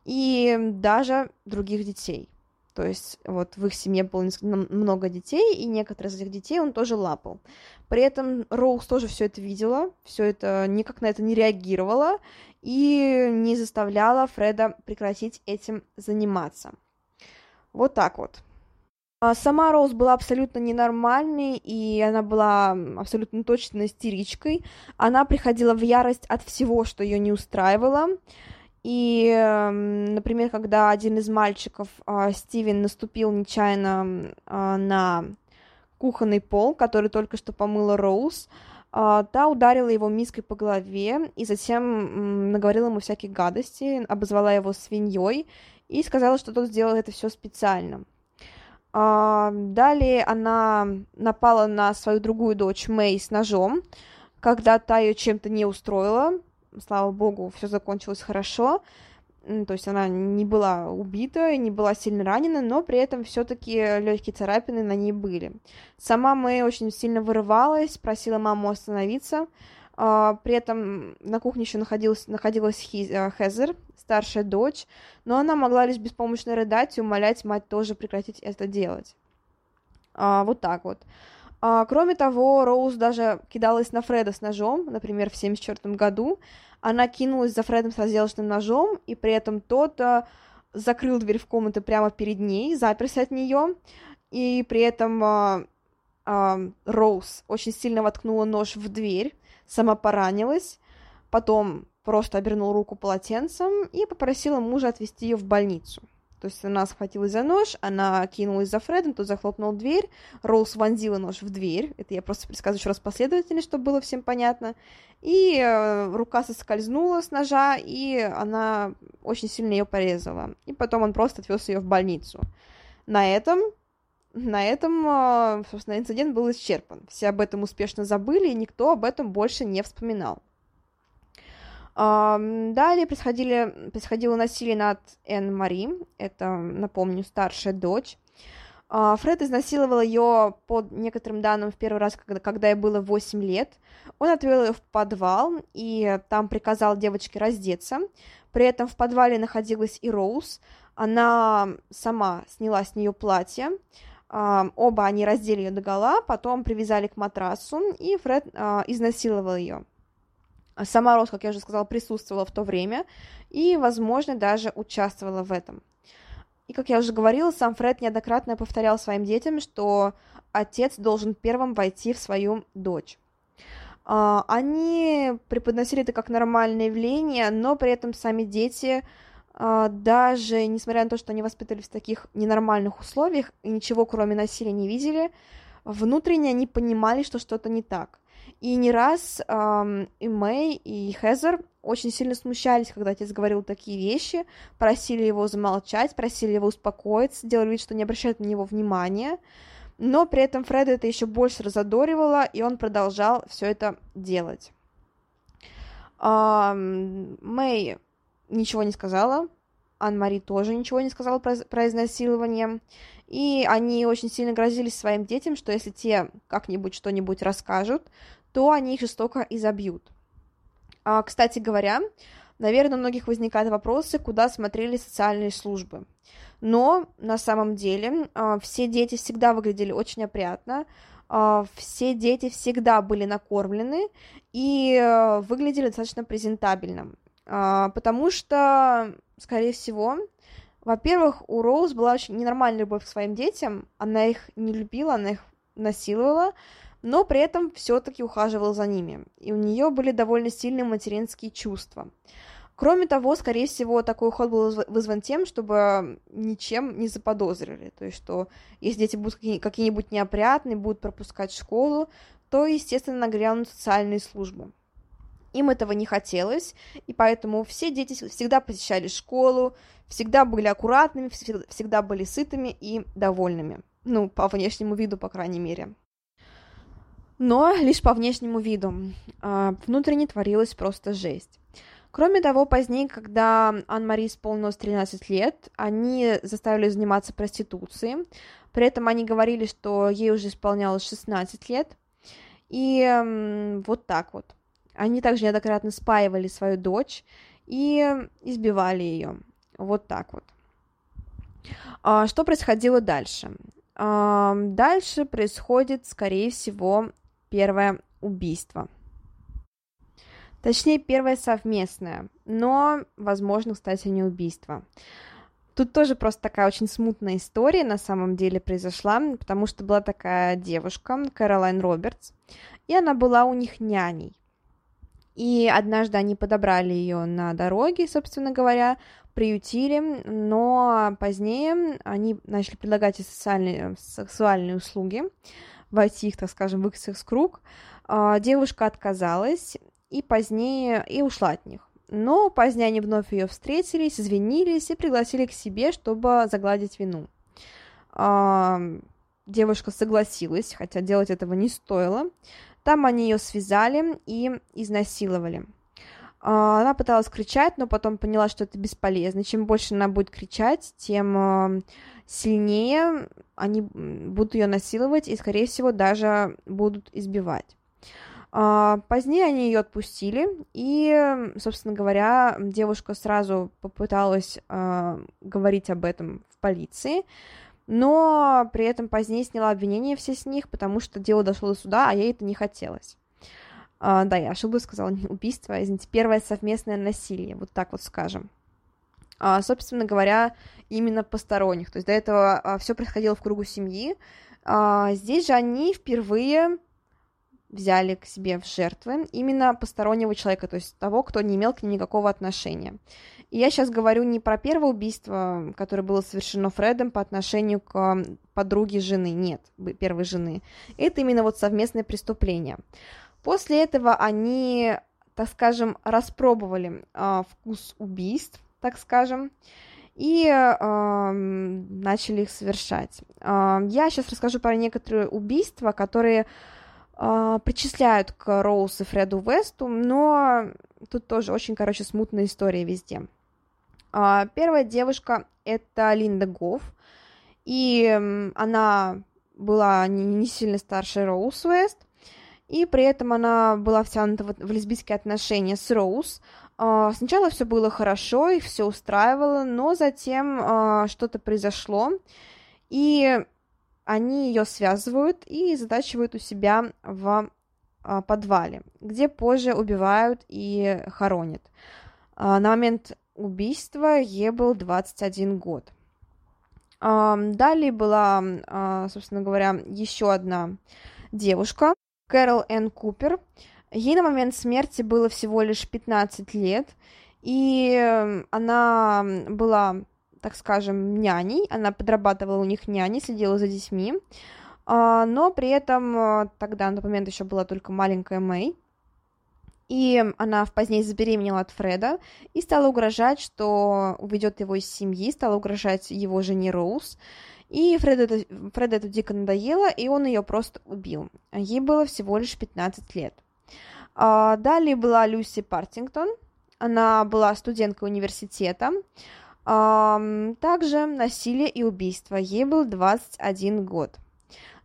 и даже других детей. То есть вот в их семье было много детей, и некоторые из этих детей он тоже лапал. При этом Роуз тоже все это видела, все это никак на это не реагировала и не заставляла Фреда прекратить этим заниматься. Вот так вот. А сама Роуз была абсолютно ненормальной, и она была абсолютно точно истеричкой. Она приходила в ярость от всего, что ее не устраивало. И, эм, например, когда один из мальчиков, а, Стивен, наступил нечаянно а, на кухонный пол, который только что помыла Роуз, а, та ударила его миской по голове и затем наговорила ему всякие гадости, обозвала его свиньей и сказала, что тот сделал это все специально. Далее она напала на свою другую дочь Мэй с ножом, когда та ее чем-то не устроила, слава богу, все закончилось хорошо. то есть она не была убита, не была сильно ранена, но при этом все-таки легкие царапины на ней были. Сама Мэй очень сильно вырывалась, просила маму остановиться. А, при этом на кухне еще находилась, находилась э, Хезер, старшая дочь, но она могла лишь беспомощно рыдать и умолять мать тоже прекратить это делать. А, вот так вот. А, кроме того, Роуз даже кидалась на Фреда с ножом, например, в 1974 году. Она кинулась за Фредом с разделочным ножом, и при этом тот а, закрыл дверь в комнату прямо перед ней, заперся от нее, и при этом а, а, Роуз очень сильно воткнула нож в дверь, сама поранилась, потом просто обернул руку полотенцем и попросила мужа отвезти ее в больницу. То есть она схватилась за нож, она кинулась за Фредом, тот захлопнул дверь, Роуз вонзила нож в дверь, это я просто предсказываю еще раз последовательность, чтобы было всем понятно, и э, рука соскользнула с ножа, и она очень сильно ее порезала, и потом он просто отвез ее в больницу. На этом на этом, э, собственно, инцидент был исчерпан. Все об этом успешно забыли, и никто об этом больше не вспоминал. Далее происходили, происходило насилие над Энн Мари, это, напомню, старшая дочь. А, Фред изнасиловал ее по некоторым данным в первый раз, когда, когда ей было 8 лет. Он отвел ее в подвал и там приказал девочке раздеться. При этом в подвале находилась и Роуз. Она сама сняла с нее платье. Оба они раздели ее до гола, потом привязали к матрасу, и Фред а, изнасиловал ее. Сама Рос, как я уже сказала, присутствовала в то время и, возможно, даже участвовала в этом. И, как я уже говорила, сам Фред неоднократно повторял своим детям, что отец должен первым войти в свою дочь. А, они преподносили это как нормальное явление, но при этом сами дети, а, даже несмотря на то, что они воспитывались в таких ненормальных условиях и ничего кроме насилия не видели, внутренне они понимали, что что-то не так. И не раз эм, и Мэй, и Хезер очень сильно смущались, когда отец говорил такие вещи, просили его замолчать, просили его успокоиться, делали вид, что не обращают на него внимания. Но при этом Фреда это еще больше разодоривало, и он продолжал все это делать. Эм, Мэй ничего не сказала, Ан-Мари тоже ничего не сказала про, про изнасилование. И они очень сильно грозились своим детям, что если те как-нибудь что-нибудь расскажут, то они их жестоко изобьют. А, кстати говоря, наверное, у многих возникают вопросы, куда смотрели социальные службы. Но на самом деле а, все дети всегда выглядели очень опрятно, а, все дети всегда были накормлены и а, выглядели достаточно презентабельно, а, потому что, скорее всего, во-первых, у Роуз была очень ненормальная любовь к своим детям, она их не любила, она их насиловала, но при этом все-таки ухаживал за ними, и у нее были довольно сильные материнские чувства. Кроме того, скорее всего, такой уход был вызван тем, чтобы ничем не заподозрили. То есть, что если дети будут какие-нибудь неопрятные, будут пропускать школу, то, естественно, нагрянут социальные службы. Им этого не хотелось, и поэтому все дети всегда посещали школу, всегда были аккуратными, всегда были сытыми и довольными. Ну, по внешнему виду, по крайней мере но лишь по внешнему виду. А, внутренне творилась просто жесть. Кроме того, позднее, когда Ан-Мари исполнилось 13 лет, они заставили заниматься проституцией. При этом они говорили, что ей уже исполнялось 16 лет. И вот так вот. Они также неоднократно спаивали свою дочь и избивали ее. Вот так вот. А, что происходило дальше? А, дальше происходит, скорее всего, первое убийство. Точнее, первое совместное, но, возможно, кстати, не убийство. Тут тоже просто такая очень смутная история на самом деле произошла, потому что была такая девушка, Кэролайн Робертс, и она была у них няней. И однажды они подобрали ее на дороге, собственно говоря, приютили, но позднее они начали предлагать социальные, сексуальные услуги, войти их, так скажем, в их секс-круг, а, девушка отказалась и позднее и ушла от них. Но позднее они вновь ее встретились, извинились и пригласили к себе, чтобы загладить вину. А, девушка согласилась, хотя делать этого не стоило. Там они ее связали и изнасиловали. А, она пыталась кричать, но потом поняла, что это бесполезно. Чем больше она будет кричать, тем а, сильнее они будут ее насиловать и, скорее всего, даже будут избивать. А, позднее они ее отпустили, и, собственно говоря, девушка сразу попыталась говорить об этом в полиции, но при этом позднее сняла обвинения все с них, потому что дело дошло до суда, а ей это не хотелось. А, да, я ошиблась, сказала не убийство, извините, первое совместное насилие, вот так вот скажем. А, собственно говоря, именно посторонних. То есть до этого а, все происходило в кругу семьи. А, здесь же они впервые взяли к себе в жертвы именно постороннего человека, то есть того, кто не имел к ним никакого отношения. И я сейчас говорю не про первое убийство, которое было совершено Фредом по отношению к подруге жены, нет, первой жены. Это именно вот совместное преступление. После этого они, так скажем, распробовали э, вкус убийств, так скажем, и э, начали их совершать. Э, я сейчас расскажу про некоторые убийства, которые э, причисляют к Роуз и Фреду Весту, но тут тоже очень, короче, смутная история везде. Э, первая девушка это Линда Гофф, и она была не, не сильно старше Роуз Вест, и при этом она была втянута в, лесбийские отношения с Роуз. Uh, сначала все было хорошо, их все устраивало, но затем uh, что-то произошло, и они ее связывают и затачивают у себя в uh, подвале, где позже убивают и хоронят. На момент убийства ей был 21 год. Далее была, собственно говоря, еще одна девушка, Кэрол Энн Купер. Ей на момент смерти было всего лишь 15 лет, и эм, она была, так скажем, няней, она подрабатывала у них няней, следила за детьми, а, но при этом э, тогда на тот момент еще была только маленькая Мэй, и она позднее забеременела от Фреда и стала угрожать, что уведет его из семьи, стала угрожать его жене Роуз. И Фред это, Фред это дико надоело, и он ее просто убил. Ей было всего лишь 15 лет. А, далее была Люси Партингтон. Она была студенткой университета. Также насилие и убийство. Ей был 21 год.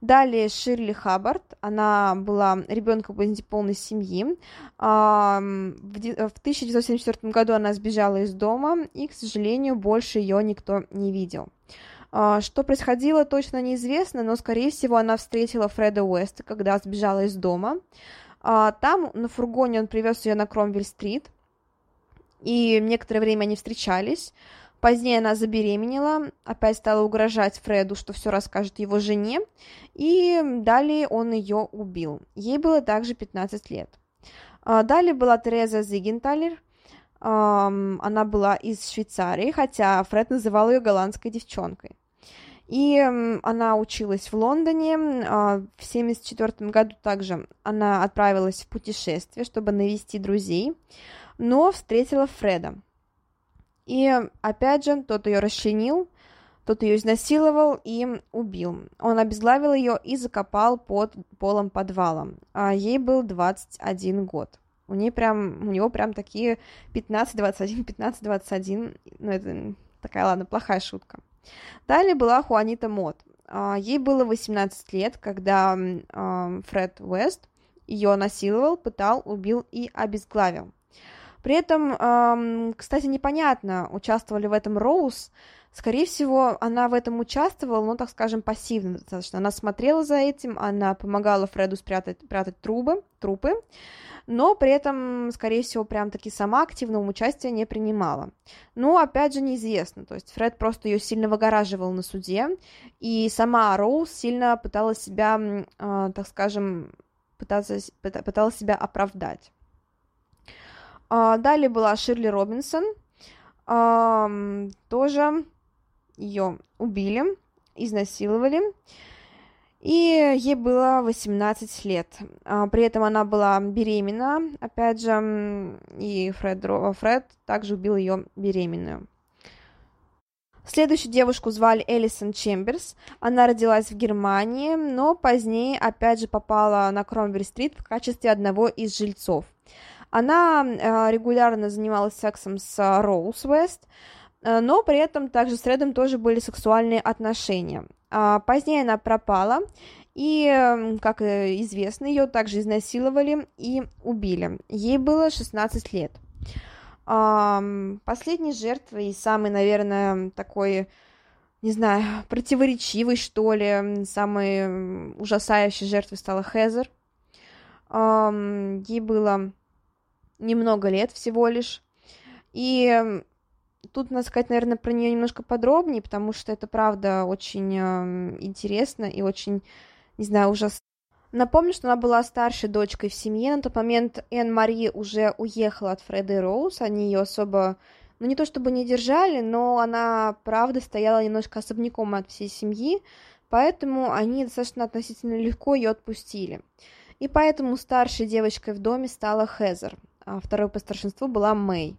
Далее Ширли Хаббард, она была ребенком из неполной семьи. В 1974 году она сбежала из дома, и, к сожалению, больше ее никто не видел. А, что происходило, точно неизвестно, но, скорее всего, она встретила Фреда Уэста, когда сбежала из дома. А, там на фургоне он привез ее на Кромвель-стрит, и некоторое время они встречались. Позднее она забеременела, опять стала угрожать Фреду, что все расскажет его жене, и далее он ее убил. Ей было также 15 лет. А, далее была Тереза Зигенталер, она была из Швейцарии, хотя Фред называл ее голландской девчонкой. И она училась в Лондоне. А, в 1974 году также она отправилась в путешествие, чтобы навести друзей, но встретила Фреда. И опять же, тот ее расчленил, тот ее изнасиловал и убил. Он обезглавил ее и закопал под полом подвала. А ей был 21 год. У нее прям, у него прям такие 15-21, 15-21. Ну, это такая, ладно, плохая шутка. Далее была Хуанита Мот. А, ей было 18 лет, когда Фред Уэст ее насиловал, пытал, убил и обезглавил. При этом, кстати, непонятно, участвовали в этом Роуз. Скорее всего, она в этом участвовала, но, так скажем, пассивно достаточно. Она смотрела за этим, она помогала Фреду спрятать прятать трубы, трупы, но при этом, скорее всего, прям-таки сама активного участия не принимала. Но, опять же, неизвестно, то есть Фред просто ее сильно выгораживал на суде, и сама Роуз сильно пыталась себя, э, так скажем, пыталась, пыталась себя оправдать. Э, далее была Ширли Робинсон, э, тоже ее убили, изнасиловали, и ей было 18 лет. А, при этом она была беременна, опять же, и Фред, Фред также убил ее беременную. Следующую девушку звали Элисон Чемберс. Она родилась в Германии, но позднее опять же попала на Кромвель-стрит в качестве одного из жильцов. Она э, регулярно занималась сексом с Роуз Вест, но при этом также с Фредом тоже были сексуальные отношения. А позднее она пропала, и, как известно, ее также изнасиловали и убили. Ей было 16 лет. Последней жертвой и самой, наверное, такой не знаю, противоречивой, что ли, самой ужасающей жертвой стала Хезер. Ей было немного лет всего лишь. И тут надо сказать, наверное, про нее немножко подробнее, потому что это, правда, очень интересно и очень, не знаю, ужасно. Напомню, что она была старшей дочкой в семье. На тот момент Энн Мари уже уехала от Фреда и Роуз. Они ее особо ну не то чтобы не держали, но она, правда, стояла немножко особняком от всей семьи, поэтому они достаточно относительно легко ее отпустили. И поэтому старшей девочкой в доме стала Хезер, а второй по старшинству была Мэй.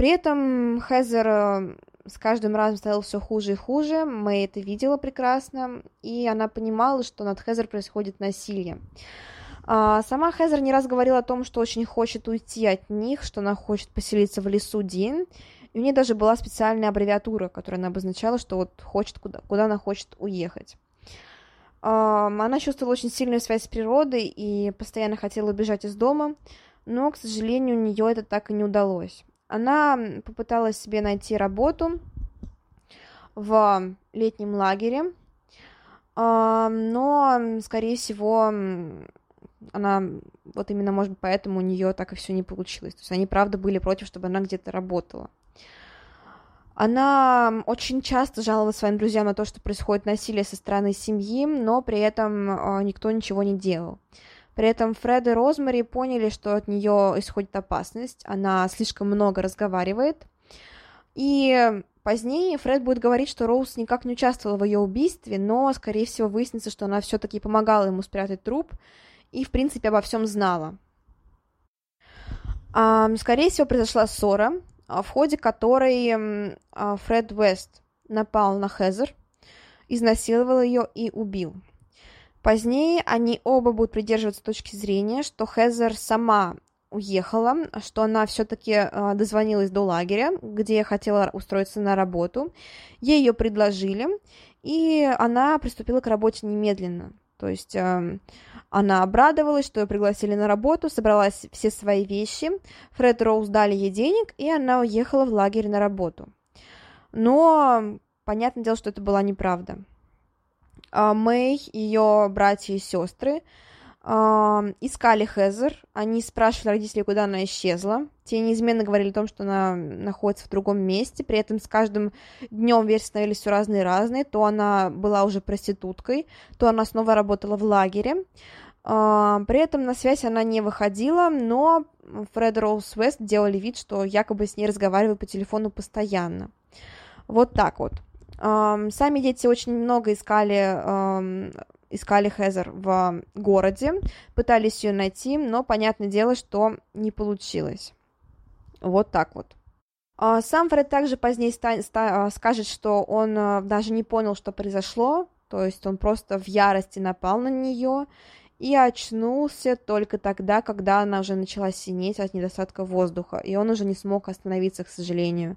При этом Хезер э, с каждым разом стало все хуже и хуже, Мэй это видела прекрасно, и она понимала, что над Хезер происходит насилие. А, сама Хезер не раз говорила о том, что очень хочет уйти от них, что она хочет поселиться в лесу Дин. И у нее даже была специальная аббревиатура, которая она обозначала, что вот хочет куда, куда она хочет уехать. Она чувствовала очень сильную связь с природой и постоянно хотела убежать из дома, но, к сожалению, у нее это так и не удалось. Она попыталась себе найти работу в летнем лагере, но, скорее всего, она вот именно, может быть, поэтому у нее так и все не получилось. То есть они, правда, были против, чтобы она где-то работала. Она очень часто жаловалась своим друзьям на то, что происходит насилие со стороны семьи, но при этом а, никто ничего не делал. При этом Фред и Розмари поняли, что от нее исходит опасность, она слишком много разговаривает. И позднее Фред будет говорить, что Роуз никак не участвовала в ее убийстве, но, скорее всего, выяснится, что она все-таки помогала ему спрятать труп, и, в принципе, обо всем знала. Скорее всего, произошла ссора, а, в ходе которой а, Фред Уэст напал на Хезер, изнасиловал ее и убил. Позднее они оба будут придерживаться точки зрения, что Хезер сама уехала, что она все-таки э, дозвонилась до лагеря, где хотела устроиться на работу. Ей ее предложили, и она приступила к работе немедленно. То есть э, она обрадовалась, что ее пригласили на работу, собралась все свои вещи. Фред Роуз дали ей денег, и она уехала в лагерь на работу. Но понятное дело, что это была неправда. А Мэй, ее братья и сестры искали Хезер, они спрашивали родителей, куда она исчезла. Те неизменно говорили о том, что она находится в другом месте, при этом с каждым днем версии становились все разные и разные. То она была уже проституткой, то она снова работала в лагере. При этом на связь она не выходила, но Фред Роуз Вест делали вид, что якобы с ней разговаривают по телефону постоянно. Вот так вот. Сами дети очень много искали искали Хезер в городе, пытались ее найти, но понятное дело, что не получилось. Вот так вот. А, сам Фред также позднее ста- а, скажет, что он а, даже не понял, что произошло, то есть он просто в ярости напал на нее и очнулся только тогда, когда она уже начала синеть от недостатка воздуха, и он уже не смог остановиться, к сожалению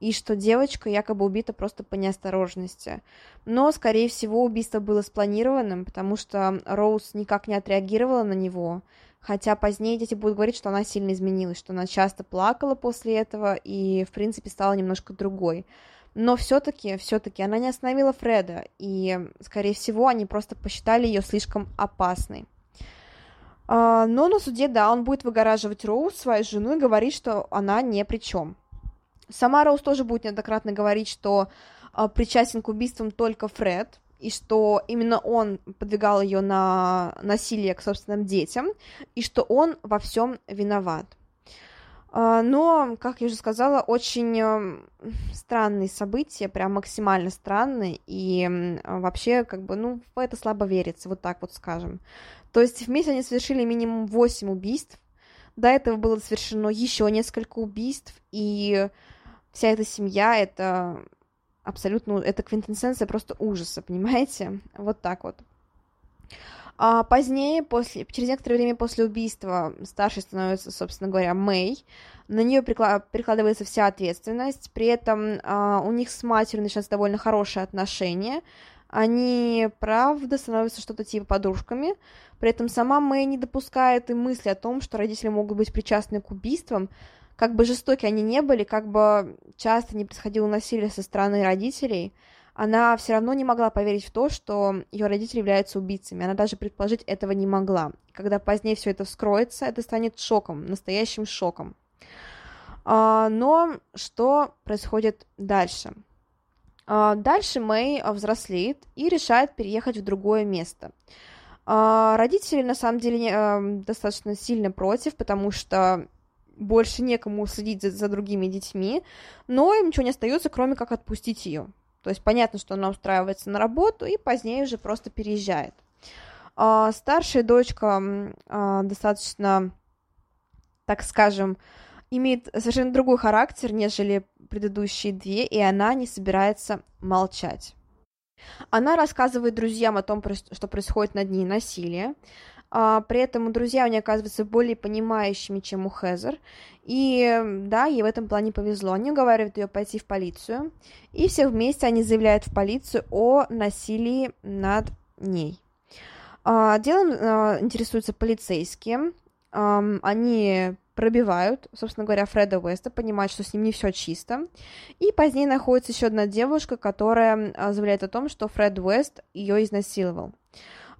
и что девочка якобы убита просто по неосторожности. Но, скорее всего, убийство было спланированным, потому что Роуз никак не отреагировала на него, хотя позднее дети будут говорить, что она сильно изменилась, что она часто плакала после этого и, в принципе, стала немножко другой. Но все-таки, все-таки она не остановила Фреда, и, скорее всего, они просто посчитали ее слишком опасной. А, но на суде, да, он будет выгораживать Роуз, свою жену, и говорить, что она ни при чем. Сама Роуз тоже будет неоднократно говорить, что э, причастен к убийствам только Фред, и что именно он подвигал ее на насилие к собственным детям, и что он во всем виноват. А, но, как я уже сказала, очень э, странные события, прям максимально странные, и вообще, как бы, ну, в это слабо верится, вот так вот скажем. То есть вместе они совершили минимум 8 убийств, до этого было совершено еще несколько убийств, и вся эта семья, это абсолютно, это квинтэссенция просто ужаса, понимаете? Вот так вот. А позднее, после, через некоторое время после убийства, старшей становится, собственно говоря, Мэй. На нее прикладывается вся ответственность. При этом а, у них с матерью начинаются довольно хорошие отношения. Они, правда, становятся что-то типа подружками. При этом сама Мэй не допускает и мысли о том, что родители могут быть причастны к убийствам. Как бы жестоки они не были, как бы часто не происходило насилие со стороны родителей – она все равно не могла поверить в то, что ее родители являются убийцами. Она даже предположить этого не могла. Когда позднее все это вскроется, это станет шоком, настоящим шоком. А, но что происходит дальше? А, дальше Мэй взрослеет и решает переехать в другое место. А, родители, на самом деле, достаточно сильно против, потому что больше некому следить за, за другими детьми, но им ничего не остается, кроме как отпустить ее. То есть понятно, что она устраивается на работу и позднее уже просто переезжает. А, старшая дочка а, достаточно, так скажем, имеет совершенно другой характер, нежели предыдущие две, и она не собирается молчать. Она рассказывает друзьям о том, что происходит над ней насилие, а, при этом друзья у нее оказываются более понимающими, чем у Хезер. И да, ей в этом плане повезло. Они уговаривают ее пойти в полицию. И все вместе они заявляют в полицию о насилии над ней. А, делом а, интересуются полицейские. А, они пробивают, собственно говоря, Фреда Уэста, понимают, что с ним не все чисто. И позднее находится еще одна девушка, которая а, заявляет о том, что Фред Уэст ее изнасиловал.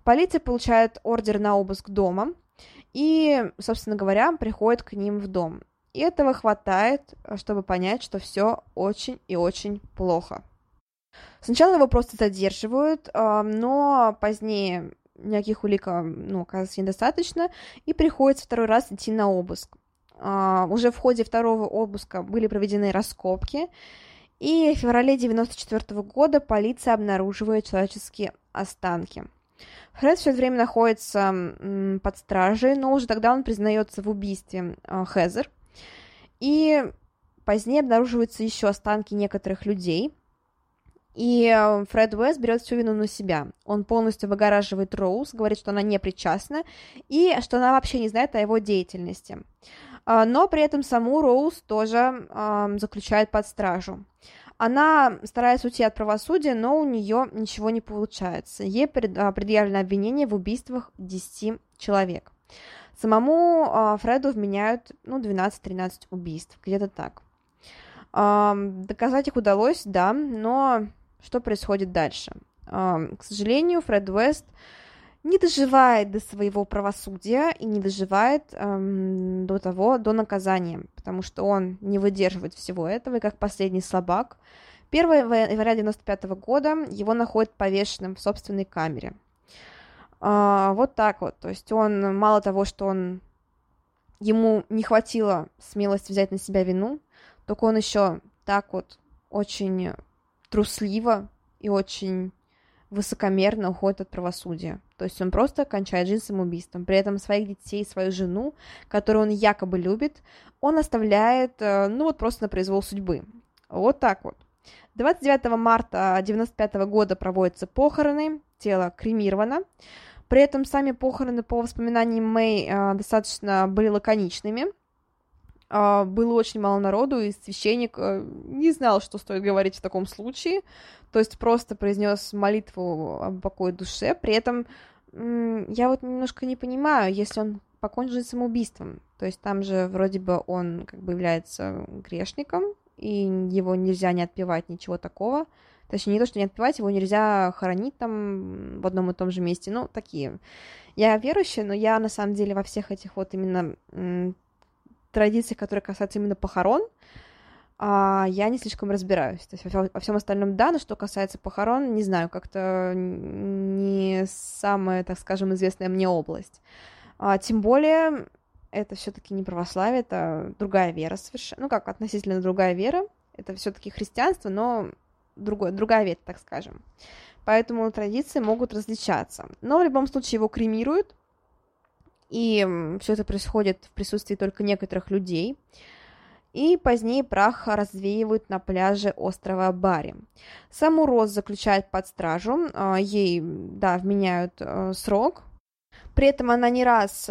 Полиция получает ордер на обыск дома и, собственно говоря, приходит к ним в дом. И этого хватает, чтобы понять, что все очень и очень плохо. Сначала его просто задерживают, а, но позднее никаких улик, а, ну, оказывается, недостаточно, и приходится второй раз идти на обыск. А, уже в ходе второго обыска были проведены раскопки, и в феврале 1994 года полиция обнаруживает человеческие останки – Фред все это время находится под стражей, но уже тогда он признается в убийстве э, Хезер. И позднее обнаруживаются еще останки некоторых людей. И э, Фред Уэст берет всю вину на себя. Он полностью выгораживает Роуз, говорит, что она не причастна, и что она вообще не знает о его деятельности. А, но при этом саму Роуз тоже э, заключает под стражу. Она старается уйти от правосудия, но у нее ничего не получается. Ей а, предъявлено обвинение в убийствах 10 человек. Самому а, Фреду вменяют ну, 12-13 убийств, где-то так. Доказать их удалось, да, но что происходит дальше? К сожалению, Фред Уэст не доживает до своего правосудия и не доживает эм, до того, до наказания, потому что он не выдерживает всего этого, и как последний слабак, 1 января 95 года его находят повешенным в собственной камере. А, вот так вот, то есть он, мало того, что он, ему не хватило смелости взять на себя вину, только он еще так вот очень трусливо и очень высокомерно уходит от правосудия. То есть он просто кончает жизнь самоубийством. При этом своих детей, свою жену, которую он якобы любит, он оставляет, э, ну вот просто на произвол судьбы. Вот так вот. 29 марта 1995 года проводятся похороны, тело кремировано. При этом сами похороны, по воспоминаниям Мэй, э, достаточно были лаконичными. А, было очень мало народу, и священник э, не знал, что стоит говорить в таком случае. То есть просто произнес молитву об покое душе. При этом я вот немножко не понимаю, если он покончил самоубийством. То есть там же вроде бы он как бы является грешником, и его нельзя не отпевать, ничего такого. Точнее, не то, что не отпевать, его нельзя хоронить там в одном и том же месте. Ну, такие. Я верующая, но я на самом деле во всех этих вот именно традициях, которые касаются именно похорон, а, я не слишком разбираюсь. То есть во, всем остальном да, но что касается похорон, не знаю, как-то не самая, так скажем, известная мне область. А, тем более, это все-таки не православие, это другая вера совершенно. Ну как, относительно другая вера. Это все-таки христианство, но другое, другая вера, так скажем. Поэтому традиции могут различаться. Но в любом случае его кремируют, и все это происходит в присутствии только некоторых людей. И позднее прах развеивают на пляже острова Бари. Саму Роз заключают под стражу, а, ей, да, вменяют э, срок, При этом она не раз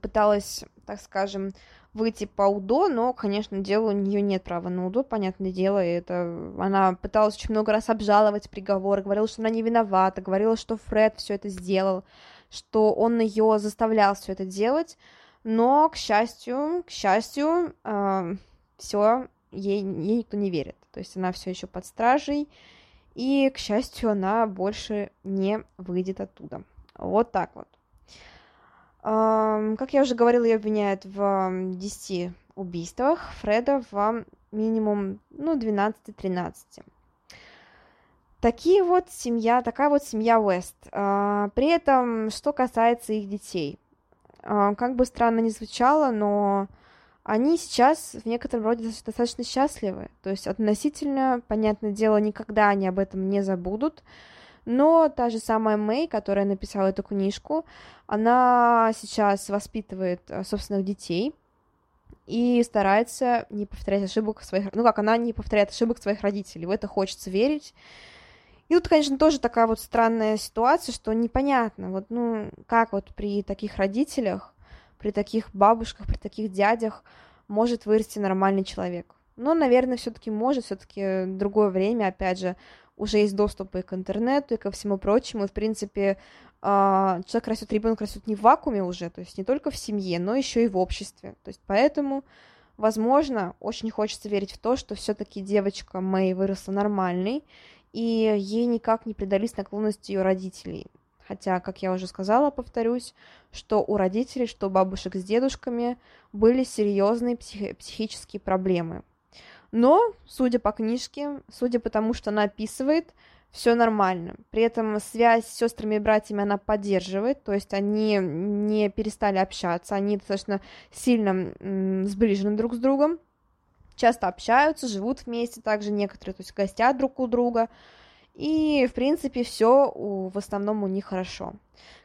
пыталась, так скажем, выйти по УДО, но, конечно, дело у нее нет права на УДО, понятное дело, и это она пыталась очень много раз обжаловать приговор, говорила, что она не виновата, говорила, что Фред все это сделал, что он ее заставлял все это делать, но, к счастью, к счастью, э, все ей, ей никто не верит, то есть она все еще под стражей, и, к счастью, она больше не выйдет оттуда. Вот так вот. Как я уже говорила, ее обвиняют в 10 убийствах, Фреда в минимум, ну, 12-13. Такие вот семья, такая вот семья Уэст. А, при этом, что касается их детей, а, как бы странно ни звучало, но они сейчас в некотором роде достаточно счастливы. То есть относительно, понятное дело, никогда они об этом не забудут. Но та же самая Мэй, которая написала эту книжку, она сейчас воспитывает э, собственных детей и старается не повторять ошибок своих... Ну как, она не повторяет ошибок своих родителей. В это хочется верить. И тут, конечно, тоже такая вот странная ситуация, что непонятно, вот, ну, как вот при таких родителях, при таких бабушках, при таких дядях может вырасти нормальный человек. Но, наверное, все-таки может, все-таки другое время, опять же, уже есть доступ и к интернету, и ко всему прочему, и, в принципе, а, человек растет, ребенок растет не в вакууме уже, то есть не только в семье, но еще и в обществе. То есть поэтому, возможно, очень хочется верить в то, что все-таки девочка Мэй выросла нормальной, и ей никак не предались наклонности ее родителей. Хотя, как я уже сказала, повторюсь, что у родителей, что у бабушек с дедушками были серьезные психи- психические проблемы. Но, судя по книжке, судя по тому, что она описывает, все нормально. При этом связь с сестрами и братьями она поддерживает, то есть они не перестали общаться, они достаточно сильно сближены друг с другом, часто общаются, живут вместе, также некоторые, то есть гостят друг у друга, и, в принципе, все в основном у них хорошо.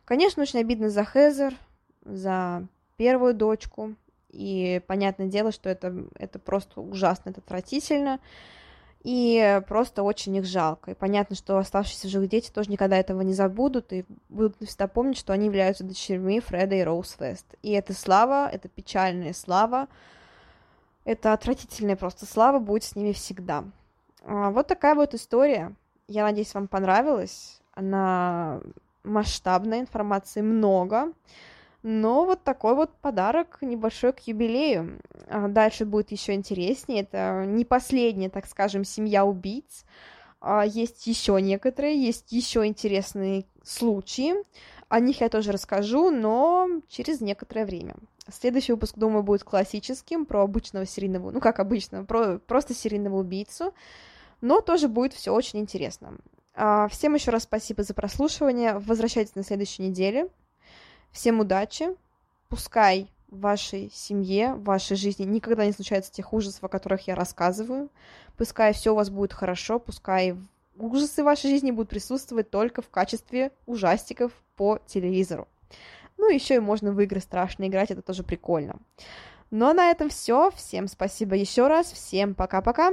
Конечно, очень обидно за Хезер, за первую дочку, и понятное дело, что это, это просто ужасно, это отвратительно, и просто очень их жалко. И понятно, что оставшиеся живых дети тоже никогда этого не забудут и будут всегда помнить, что они являются дочерьми Фреда и Роуз Вест. И это слава, это печальная слава, это отвратительная просто слава будет с ними всегда. А, вот такая вот история. Я надеюсь, вам понравилась. Она масштабная, информации много. Но вот такой вот подарок небольшой к юбилею. А дальше будет еще интереснее. Это не последняя, так скажем, семья убийц. А есть еще некоторые, есть еще интересные случаи. О них я тоже расскажу, но через некоторое время. Следующий выпуск, думаю, будет классическим, про обычного серийного, ну как обычно, про просто серийного убийцу, но тоже будет все очень интересно. А, всем еще раз спасибо за прослушивание. Возвращайтесь на следующей неделе. Всем удачи. Пускай в вашей семье, в вашей жизни никогда не случается тех ужасов, о которых я рассказываю. Пускай все у вас будет хорошо, пускай ужасы в вашей жизни будут присутствовать только в качестве ужастиков по телевизору. Ну, еще и можно в игры страшно играть, это тоже прикольно. Ну, а на этом все. Всем спасибо еще раз. Всем пока-пока.